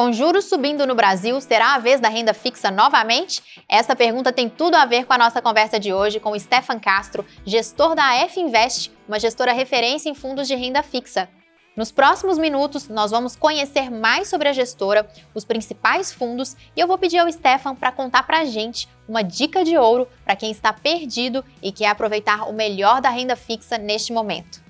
Com juros subindo no Brasil, será a vez da renda fixa novamente? Essa pergunta tem tudo a ver com a nossa conversa de hoje com o Stefan Castro, gestor da F Invest, uma gestora referência em fundos de renda fixa. Nos próximos minutos, nós vamos conhecer mais sobre a gestora, os principais fundos e eu vou pedir ao Stefan para contar para a gente uma dica de ouro para quem está perdido e quer aproveitar o melhor da renda fixa neste momento.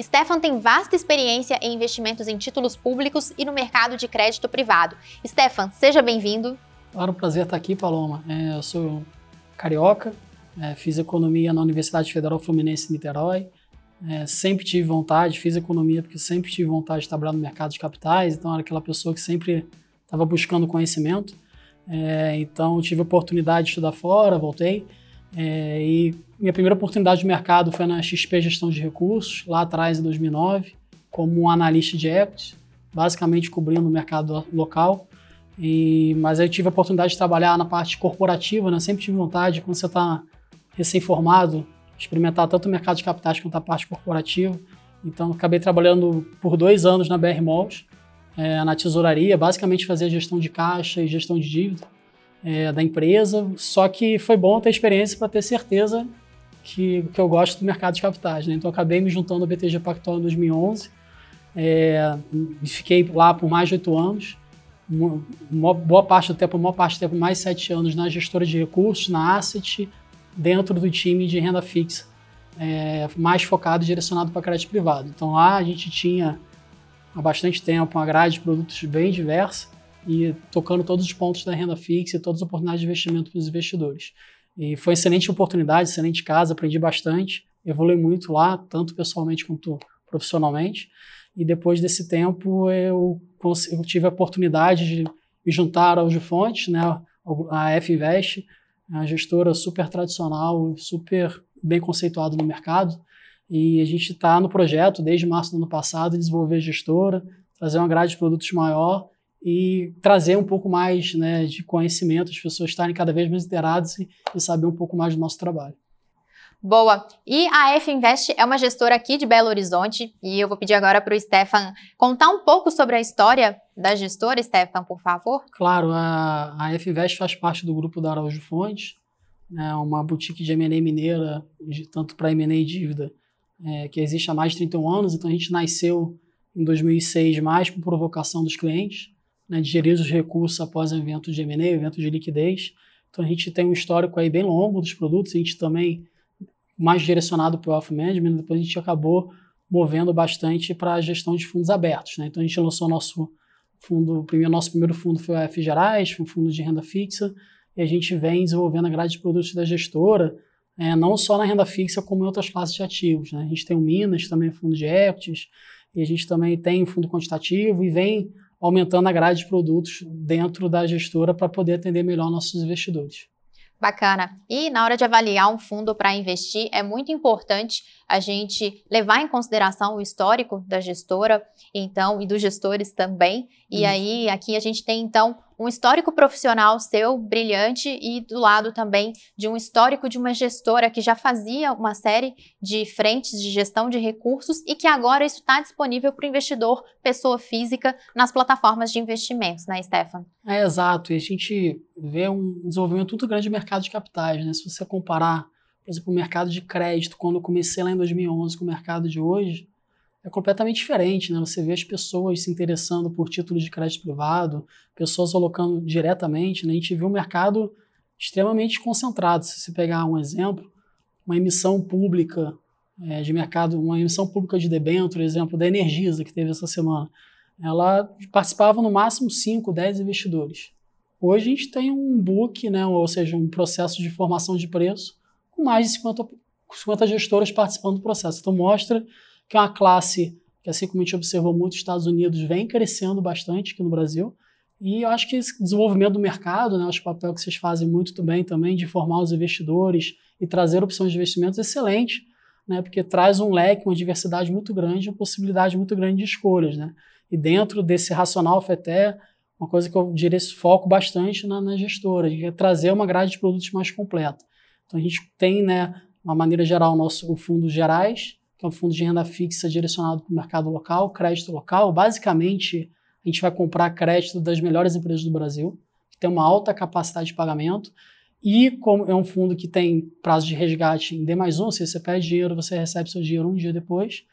Stefan tem vasta experiência em investimentos em títulos públicos e no mercado de crédito privado. Stefan, seja bem-vindo. Claro, um prazer estar aqui, Paloma. É, eu sou carioca, é, fiz economia na Universidade Federal Fluminense Niterói. É, sempre tive vontade, fiz economia porque sempre tive vontade de trabalhar no mercado de capitais, então era aquela pessoa que sempre estava buscando conhecimento. Então tive a oportunidade de estudar fora, voltei. E minha primeira oportunidade de mercado foi na XP Gestão de Recursos, lá atrás, em 2009, como um analista de equity, basicamente cobrindo o mercado local. E, mas aí eu tive a oportunidade de trabalhar na parte corporativa, né? sempre tive vontade, quando você está recém-formado, experimentar tanto o mercado de capitais quanto a parte corporativa. Então, acabei trabalhando por dois anos na BR Malls, é, na tesouraria, basicamente fazia gestão de caixa e gestão de dívida é, da empresa. Só que foi bom ter experiência para ter certeza que, que eu gosto do mercado de capitais. Né? Então, acabei me juntando ao BTG Pactual em 2011 é, fiquei lá por mais de oito anos. Uma boa parte do tempo, maior parte do tempo, mais sete anos na gestora de recursos, na Asset, dentro do time de renda fixa, é, mais focado e direcionado para crédito privado. Então lá a gente tinha há bastante tempo uma grade de produtos bem diversa e tocando todos os pontos da renda fixa e todas as oportunidades de investimento para os investidores. E foi excelente oportunidade, excelente casa, aprendi bastante, evolui muito lá, tanto pessoalmente quanto profissionalmente. E depois desse tempo eu, eu tive a oportunidade de me juntar ao Fontes, né, a F Invest, uma gestora super tradicional, super bem conceituada no mercado. E a gente está no projeto desde março do ano passado de desenvolver a gestora, trazer uma grade de produtos maior e trazer um pouco mais né, de conhecimento, as pessoas estarem cada vez mais inteiradas e, e saber um pouco mais do nosso trabalho. Boa. E a F Invest é uma gestora aqui de Belo Horizonte e eu vou pedir agora para o Stefan contar um pouco sobre a história da gestora, Stefan, por favor. Claro, a, a F Invest faz parte do grupo da Araújo Fontes, é uma boutique de M&A mineira, de, tanto para M&A e dívida, é, que existe há mais de 31 anos, então a gente nasceu em 2006 mais por provocação dos clientes, né, de gerir os recursos após eventos de M&A, eventos de liquidez. Então a gente tem um histórico aí bem longo dos produtos, a gente também mais direcionado para o Wealth Management, depois a gente acabou movendo bastante para a gestão de fundos abertos. Né? Então a gente lançou nosso fundo, primeiro, nosso primeiro fundo foi o F Gerais, um fundo de renda fixa, e a gente vem desenvolvendo a grade de produtos da gestora, é, não só na renda fixa, como em outras classes de ativos. Né? A gente tem o Minas, também fundo de equities, e a gente também tem fundo quantitativo e vem aumentando a grade de produtos dentro da gestora para poder atender melhor nossos investidores. Bacana. E na hora de avaliar um fundo para investir, é muito importante a gente levar em consideração o histórico da gestora, então, e dos gestores também. E Isso. aí, aqui a gente tem, então, um histórico profissional seu brilhante e do lado também de um histórico de uma gestora que já fazia uma série de frentes de gestão de recursos e que agora isso está disponível para o investidor, pessoa física, nas plataformas de investimentos, né, Stefan? É, exato. E a gente vê um desenvolvimento muito grande de mercado de capitais, né? Se você comparar por exemplo, o mercado de crédito, quando eu comecei lá em 2011 com o mercado de hoje, é completamente diferente, né? Você vê as pessoas se interessando por títulos de crédito privado, pessoas alocando diretamente, né? A gente viu um mercado extremamente concentrado. Se você pegar um exemplo, uma emissão pública é, de mercado, uma emissão pública de debênture, exemplo da Energisa, que teve essa semana, ela participava no máximo 5, 10 investidores. Hoje a gente tem um book, né, ou seja, um processo de formação de preço com mais de 50, 50 gestoras participando do processo. Então mostra que é uma classe que, assim como a gente observou muito nos Estados Unidos, vem crescendo bastante aqui no Brasil. E eu acho que esse desenvolvimento do mercado, né, acho que o papel que vocês fazem muito bem também de formar os investidores e trazer opções de investimentos é excelente, né, porque traz um leque, uma diversidade muito grande, uma possibilidade muito grande de escolhas. Né? E dentro desse racional até uma coisa que eu diria foco bastante na, na gestora, que é trazer uma grade de produtos mais completa. Então a gente tem, né, uma maneira geral, nosso o fundos gerais, que é um fundo de renda fixa direcionado para o mercado local, crédito local. Basicamente, a gente vai comprar crédito das melhores empresas do Brasil, que tem uma alta capacidade de pagamento, e como é um fundo que tem prazo de resgate em D mais um, se você pede dinheiro, você recebe seu dinheiro um dia depois,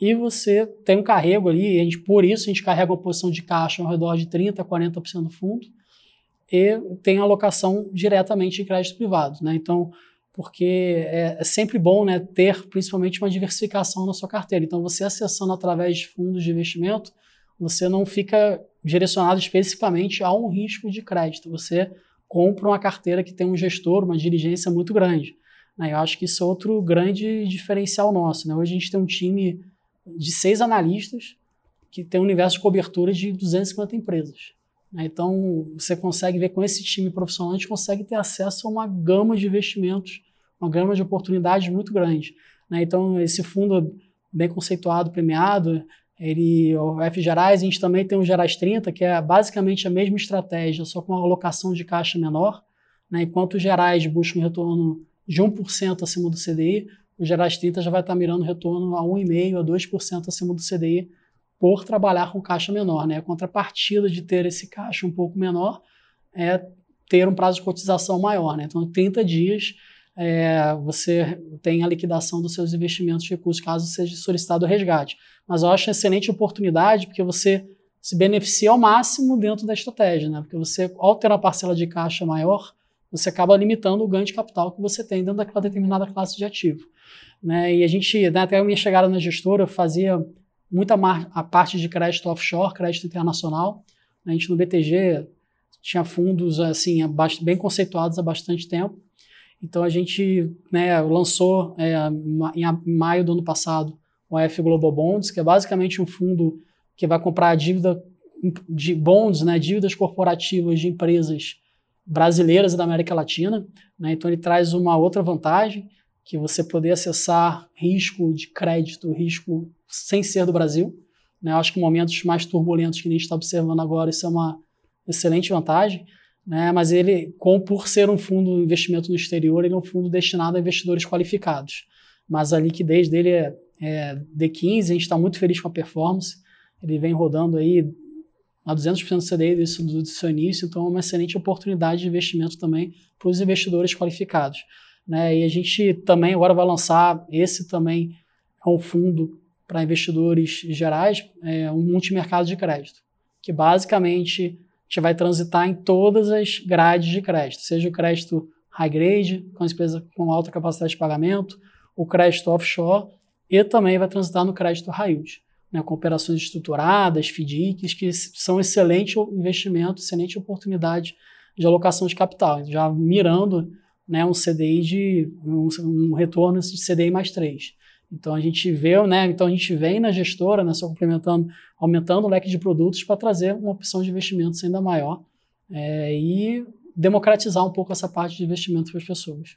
e você tem um carrego ali, a gente, por isso a gente carrega uma posição de caixa ao redor de 30% a 40% do fundo, e tem alocação diretamente em crédito privado. Né? Então, porque é, é, sempre bom né, ter principalmente uma diversificação na sua carteira. Então, você acessando através de fundos de investimento, você não fica direcionado especificamente a um risco de crédito. Você compra uma carteira que tem um gestor, uma diligência muito grande. Né? Eu acho que isso é outro grande diferencial nosso. Né? Hoje a gente tem um time de seis analistas que tem um universo de cobertura de 250 empresas. Né? Então, você consegue ver com esse time profissional, a gente consegue ter acesso a uma gama de investimentos uma gama de oportunidades muito grande. Né? Então, esse fundo bem conceituado, premiado, ele, o F Gerais, a gente também tem o Gerais 30, que é basicamente a mesma estratégia, só com uma alocação de caixa menor. Né? Enquanto o Gerais busca um retorno de 1% acima do CDI, o Gerais 30 já vai estar mirando retorno a 1,5% a 2% acima do CDI por trabalhar com caixa menor. Né? A contrapartida de ter esse caixa um pouco menor é ter um prazo de cotização maior. Né? Então, 30 dias é, você tem a liquidação dos seus investimentos de recursos caso seja solicitado o resgate. Mas eu acho uma excelente oportunidade porque você se beneficia ao máximo dentro da estratégia, né? Porque você, ao ter uma parcela de caixa maior, você acaba limitando o ganho de capital que você tem dentro daquela determinada classe de ativo. Né? E a gente, né, até a minha chegada na gestora, eu fazia muita a parte de crédito offshore, crédito internacional. A gente no BTG tinha fundos assim bem conceituados há bastante tempo. Então a gente né, lançou é, em maio do ano passado o AF Global Bonds, que é basicamente um fundo que vai comprar dívida de bonds, né, dívidas corporativas de empresas brasileiras e da América Latina. Né? Então ele traz uma outra vantagem, que você poder acessar risco de crédito, risco sem ser do Brasil. Né? Eu acho que em momentos mais turbulentos que a gente está observando agora, isso é uma excelente vantagem né? mas ele, com, por ser um fundo de investimento no exterior, ele é um fundo destinado a investidores qualificados. Mas a liquidez dele é, é D15, a gente está muito feliz com a performance. Ele vem rodando aí a 200% do CDI do, do seu início, então é uma excelente oportunidade de investimento também para os investidores qualificados. Né? E a gente também agora vai lançar esse também é um fundo para investidores gerais, é um multimercado de crédito, que basicamente a gente vai transitar em todas as grades de crédito, seja o crédito high grade, com as empresas com alta capacidade de pagamento, o crédito offshore e também vai transitar no crédito high yield, né, com operações estruturadas, FDICs, que são excelente investimento, excelente oportunidade de alocação de capital, já mirando né, um CDI de um, um retorno de CDI mais 3. Então a gente vê, né? Então a gente vem na gestora, né, só complementando, aumentando o leque de produtos para trazer uma opção de investimentos ainda maior é, e democratizar um pouco essa parte de investimento para as pessoas.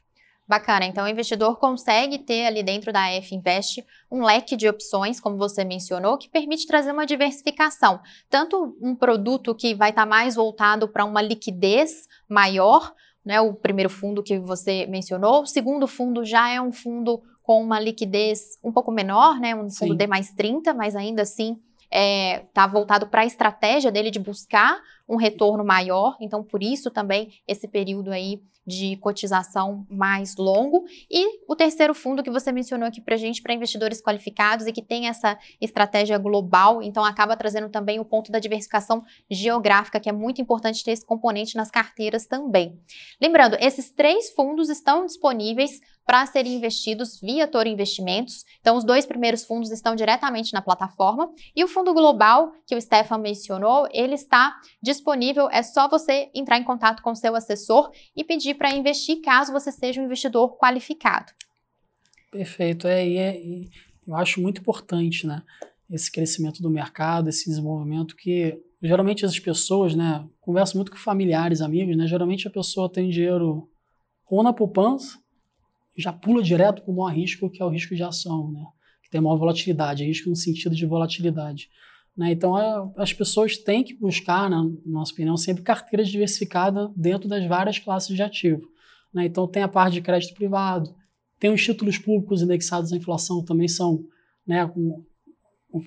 Bacana, então o investidor consegue ter ali dentro da F Invest um leque de opções, como você mencionou, que permite trazer uma diversificação. Tanto um produto que vai estar tá mais voltado para uma liquidez maior, né, o primeiro fundo que você mencionou, o segundo fundo já é um fundo com uma liquidez um pouco menor, né? Um fundo Sim. D mais 30, mas ainda assim está é, voltado para a estratégia dele de buscar um retorno maior. Então, por isso também esse período aí de cotização mais longo. E o terceiro fundo que você mencionou aqui para gente, para investidores qualificados e que tem essa estratégia global, então acaba trazendo também o ponto da diversificação geográfica, que é muito importante ter esse componente nas carteiras também. Lembrando, esses três fundos estão disponíveis para serem investidos via Toro Investimentos. Então, os dois primeiros fundos estão diretamente na plataforma. E o fundo global, que o Stefan mencionou, ele está disponível. É só você entrar em contato com seu assessor e pedir para investir, caso você seja um investidor qualificado. Perfeito. É, e, é, e eu acho muito importante, né? Esse crescimento do mercado, esse desenvolvimento que geralmente as pessoas, né? Converso muito com familiares, amigos, né? Geralmente a pessoa tem dinheiro ou na poupança já pula direto para o maior risco, que é o risco de ação, né? que tem maior volatilidade, risco no sentido de volatilidade. Né? Então, a, as pessoas têm que buscar, na nossa opinião, sempre carteira diversificada dentro das várias classes de ativo. Né? Então, tem a parte de crédito privado, Tem os títulos públicos indexados à inflação, também são, né,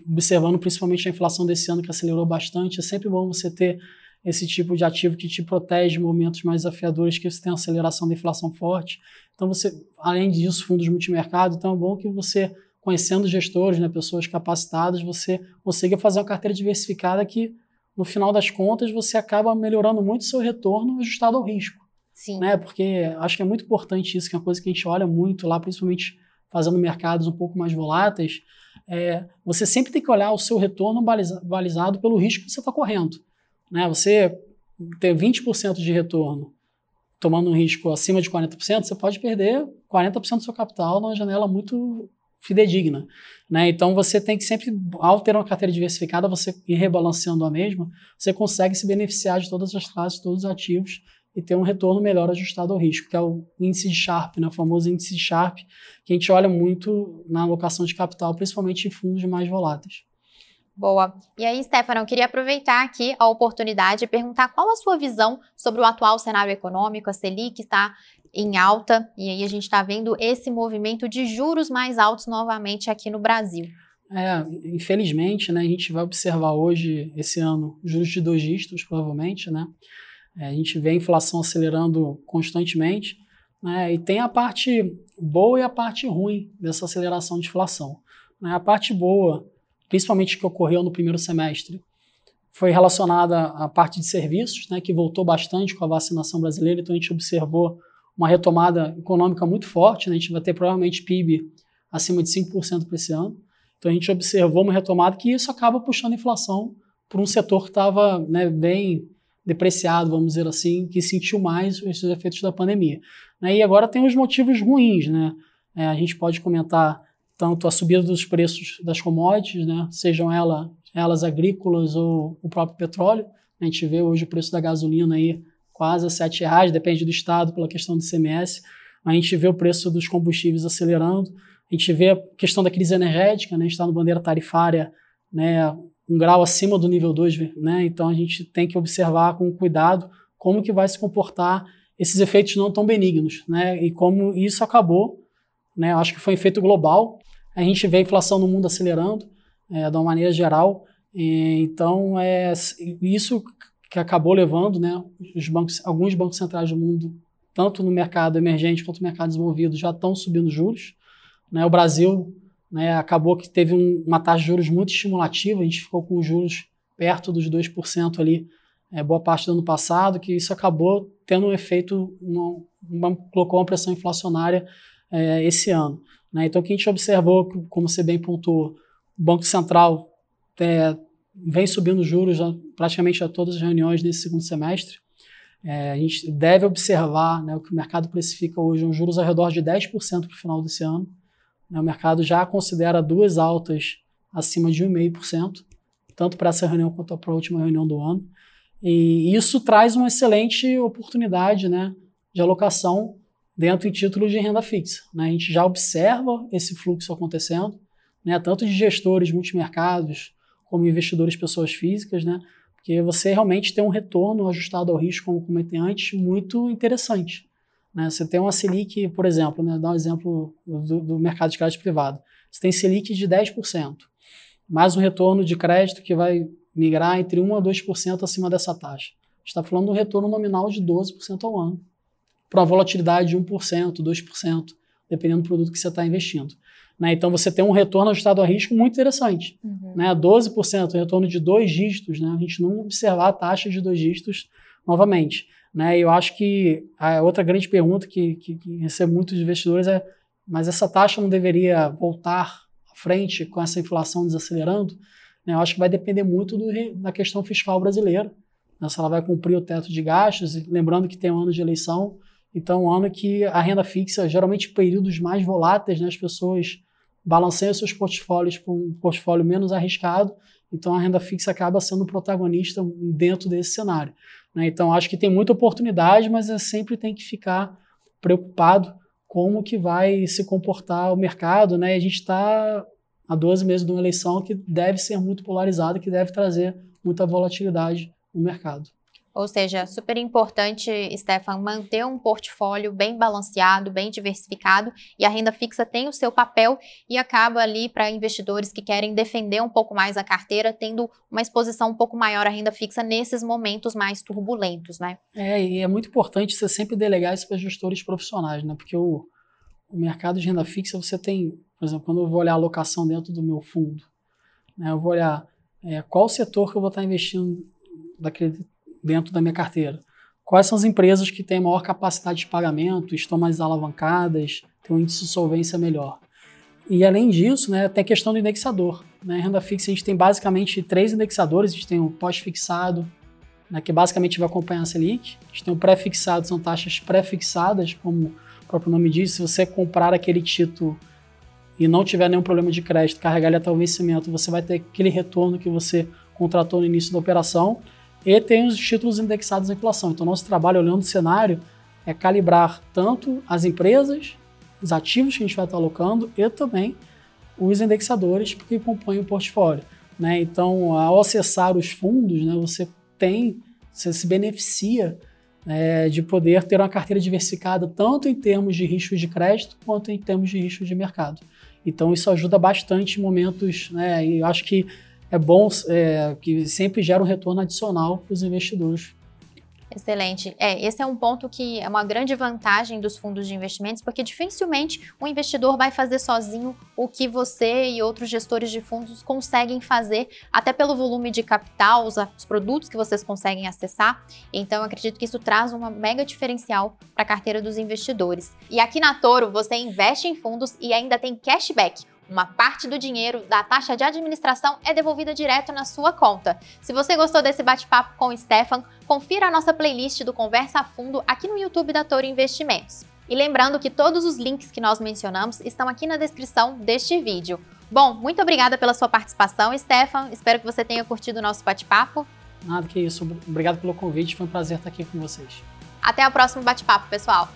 observando principalmente a inflação desse ano que acelerou bastante. É sempre bom você ter esse tipo de ativo que te protege em momentos mais desafiadores, que você tem aceleração da inflação forte. Então, você, além disso, fundos multimercado, então é bom que você, conhecendo gestores, né, pessoas capacitadas, você consiga fazer uma carteira diversificada que, no final das contas, você acaba melhorando muito seu retorno ajustado ao risco. Sim. Né? Porque acho que é muito importante isso, que é uma coisa que a gente olha muito lá, principalmente fazendo mercados um pouco mais voláteis, é, você sempre tem que olhar o seu retorno balizado pelo risco que você está correndo. Né? Você ter 20% de retorno tomando um risco acima de 40%, você pode perder 40% do seu capital numa janela muito fidedigna. Né? Então você tem que sempre, ao ter uma carteira diversificada, você ir rebalanceando a mesma, você consegue se beneficiar de todas as classes, todos os ativos e ter um retorno melhor ajustado ao risco, que é o índice de Sharp, né? o famoso índice de Sharp, que a gente olha muito na alocação de capital, principalmente em fundos mais voláteis. Boa. E aí, Stefano, eu queria aproveitar aqui a oportunidade e perguntar qual a sua visão sobre o atual cenário econômico. A Selic está em alta e aí a gente está vendo esse movimento de juros mais altos novamente aqui no Brasil. É, infelizmente, né, a gente vai observar hoje, esse ano, juros de dois dígitos, provavelmente, né? É, a gente vê a inflação acelerando constantemente, né, e tem a parte boa e a parte ruim dessa aceleração de inflação. Né? A parte boa principalmente que ocorreu no primeiro semestre, foi relacionada à parte de serviços, né, que voltou bastante com a vacinação brasileira, então a gente observou uma retomada econômica muito forte, né, a gente vai ter provavelmente PIB acima de 5% para esse ano, então a gente observou uma retomada que isso acaba puxando a inflação para um setor que estava né, bem depreciado, vamos dizer assim, que sentiu mais esses efeitos da pandemia. Né, e agora tem os motivos ruins, né? É, a gente pode comentar tanto a subida dos preços das commodities, né, sejam ela, elas agrícolas ou o próprio petróleo. A gente vê hoje o preço da gasolina aí quase a R$ reais, depende do estado pela questão do ICMS. A gente vê o preço dos combustíveis acelerando. A gente vê a questão da crise energética, né, a gente está no bandeira tarifária né, um grau acima do nível 2, né, então a gente tem que observar com cuidado como que vai se comportar esses efeitos não tão benignos, né, e como isso acabou, né, acho que foi um efeito global, a gente vê a inflação no mundo acelerando, é, de uma maneira geral. E, então, é isso que acabou levando né, os bancos, alguns bancos centrais do mundo, tanto no mercado emergente quanto no mercado desenvolvido, já estão subindo juros. Né, o Brasil né, acabou que teve um, uma taxa de juros muito estimulativa, a gente ficou com juros perto dos 2% ali, é, boa parte do ano passado, que isso acabou tendo um efeito, uma, uma, colocou uma pressão inflacionária é, esse ano. Né? Então, o que a gente observou, como você bem pontuou, o Banco Central é, vem subindo juros já, praticamente a todas as reuniões nesse segundo semestre. É, a gente deve observar né, o que o mercado precifica hoje, um juros ao redor de 10% para o final desse ano. Né, o mercado já considera duas altas acima de 1,5%, tanto para essa reunião quanto para a última reunião do ano. E isso traz uma excelente oportunidade né, de alocação dentro de títulos de renda fixa. Né? A gente já observa esse fluxo acontecendo, né? tanto de gestores multimercados como investidores pessoas físicas, né? porque você realmente tem um retorno ajustado ao risco, como comentei antes, muito interessante. Né? Você tem uma Selic, por exemplo, né? dar um exemplo do, do mercado de crédito privado. Você tem Selic de 10%, mais um retorno de crédito que vai migrar entre 1% a 2% acima dessa taxa. está falando de um retorno nominal de 12% ao ano para uma volatilidade de 1%, 2%, dependendo do produto que você está investindo. Né? Então você tem um retorno ajustado a risco muito interessante. Uhum. Né? 12%, retorno de dois dígitos, né? a gente não observar a taxa de dois dígitos novamente. Né? E eu acho que a outra grande pergunta que, que, que recebo muitos investidores é: mas essa taxa não deveria voltar à frente com essa inflação desacelerando? Né? Eu acho que vai depender muito do, da questão fiscal brasileira. Né? Se ela vai cumprir o teto de gastos, lembrando que tem um ano de eleição, então, um ano que a renda fixa, geralmente períodos mais voláteis, né, as pessoas balanceiam seus portfólios para um portfólio menos arriscado, então a renda fixa acaba sendo protagonista dentro desse cenário. Né? Então, acho que tem muita oportunidade, mas é sempre tem que ficar preocupado como que vai se comportar o mercado. Né? a gente está há 12 meses de uma eleição que deve ser muito polarizada, que deve trazer muita volatilidade no mercado. Ou seja, super importante, Stefan, manter um portfólio bem balanceado, bem diversificado, e a renda fixa tem o seu papel e acaba ali para investidores que querem defender um pouco mais a carteira, tendo uma exposição um pouco maior à renda fixa nesses momentos mais turbulentos, né? É, e é muito importante você sempre delegar isso para gestores profissionais, né? Porque o, o mercado de renda fixa, você tem, por exemplo, quando eu vou olhar a alocação dentro do meu fundo, né, eu vou olhar é, qual setor que eu vou estar investindo daquele dentro da minha carteira. Quais são as empresas que têm maior capacidade de pagamento, estão mais alavancadas, têm um índice de solvência melhor. E além disso, né, tem a questão do indexador. Né? Renda fixa a gente tem basicamente três indexadores, a gente tem o pós-fixado, né, que basicamente vai acompanhar a Selic, a gente tem o pré-fixado, são taxas pré-fixadas, como o próprio nome diz, se você comprar aquele título e não tiver nenhum problema de crédito, carregar ele até o vencimento, você vai ter aquele retorno que você contratou no início da operação e tem os títulos indexados à inflação. Então, nosso trabalho olhando o cenário é calibrar tanto as empresas, os ativos que a gente vai estar alocando e também os indexadores que compõem o portfólio. Né? Então, ao acessar os fundos, né, você tem, você se beneficia é, de poder ter uma carteira diversificada tanto em termos de risco de crédito quanto em termos de risco de mercado. Então, isso ajuda bastante em momentos, né, e eu acho que é bom é, que sempre gera um retorno adicional para os investidores. Excelente. É, esse é um ponto que é uma grande vantagem dos fundos de investimentos, porque dificilmente um investidor vai fazer sozinho o que você e outros gestores de fundos conseguem fazer, até pelo volume de capital, os, os produtos que vocês conseguem acessar. Então, acredito que isso traz uma mega diferencial para a carteira dos investidores. E aqui na Toro, você investe em fundos e ainda tem cashback uma parte do dinheiro da taxa de administração é devolvida direto na sua conta. Se você gostou desse bate-papo com o Stefan, confira a nossa playlist do Conversa a Fundo aqui no YouTube da Toro Investimentos. E lembrando que todos os links que nós mencionamos estão aqui na descrição deste vídeo. Bom, muito obrigada pela sua participação, Stefan. Espero que você tenha curtido o nosso bate-papo. Nada que isso. Obrigado pelo convite. Foi um prazer estar aqui com vocês. Até o próximo bate-papo, pessoal.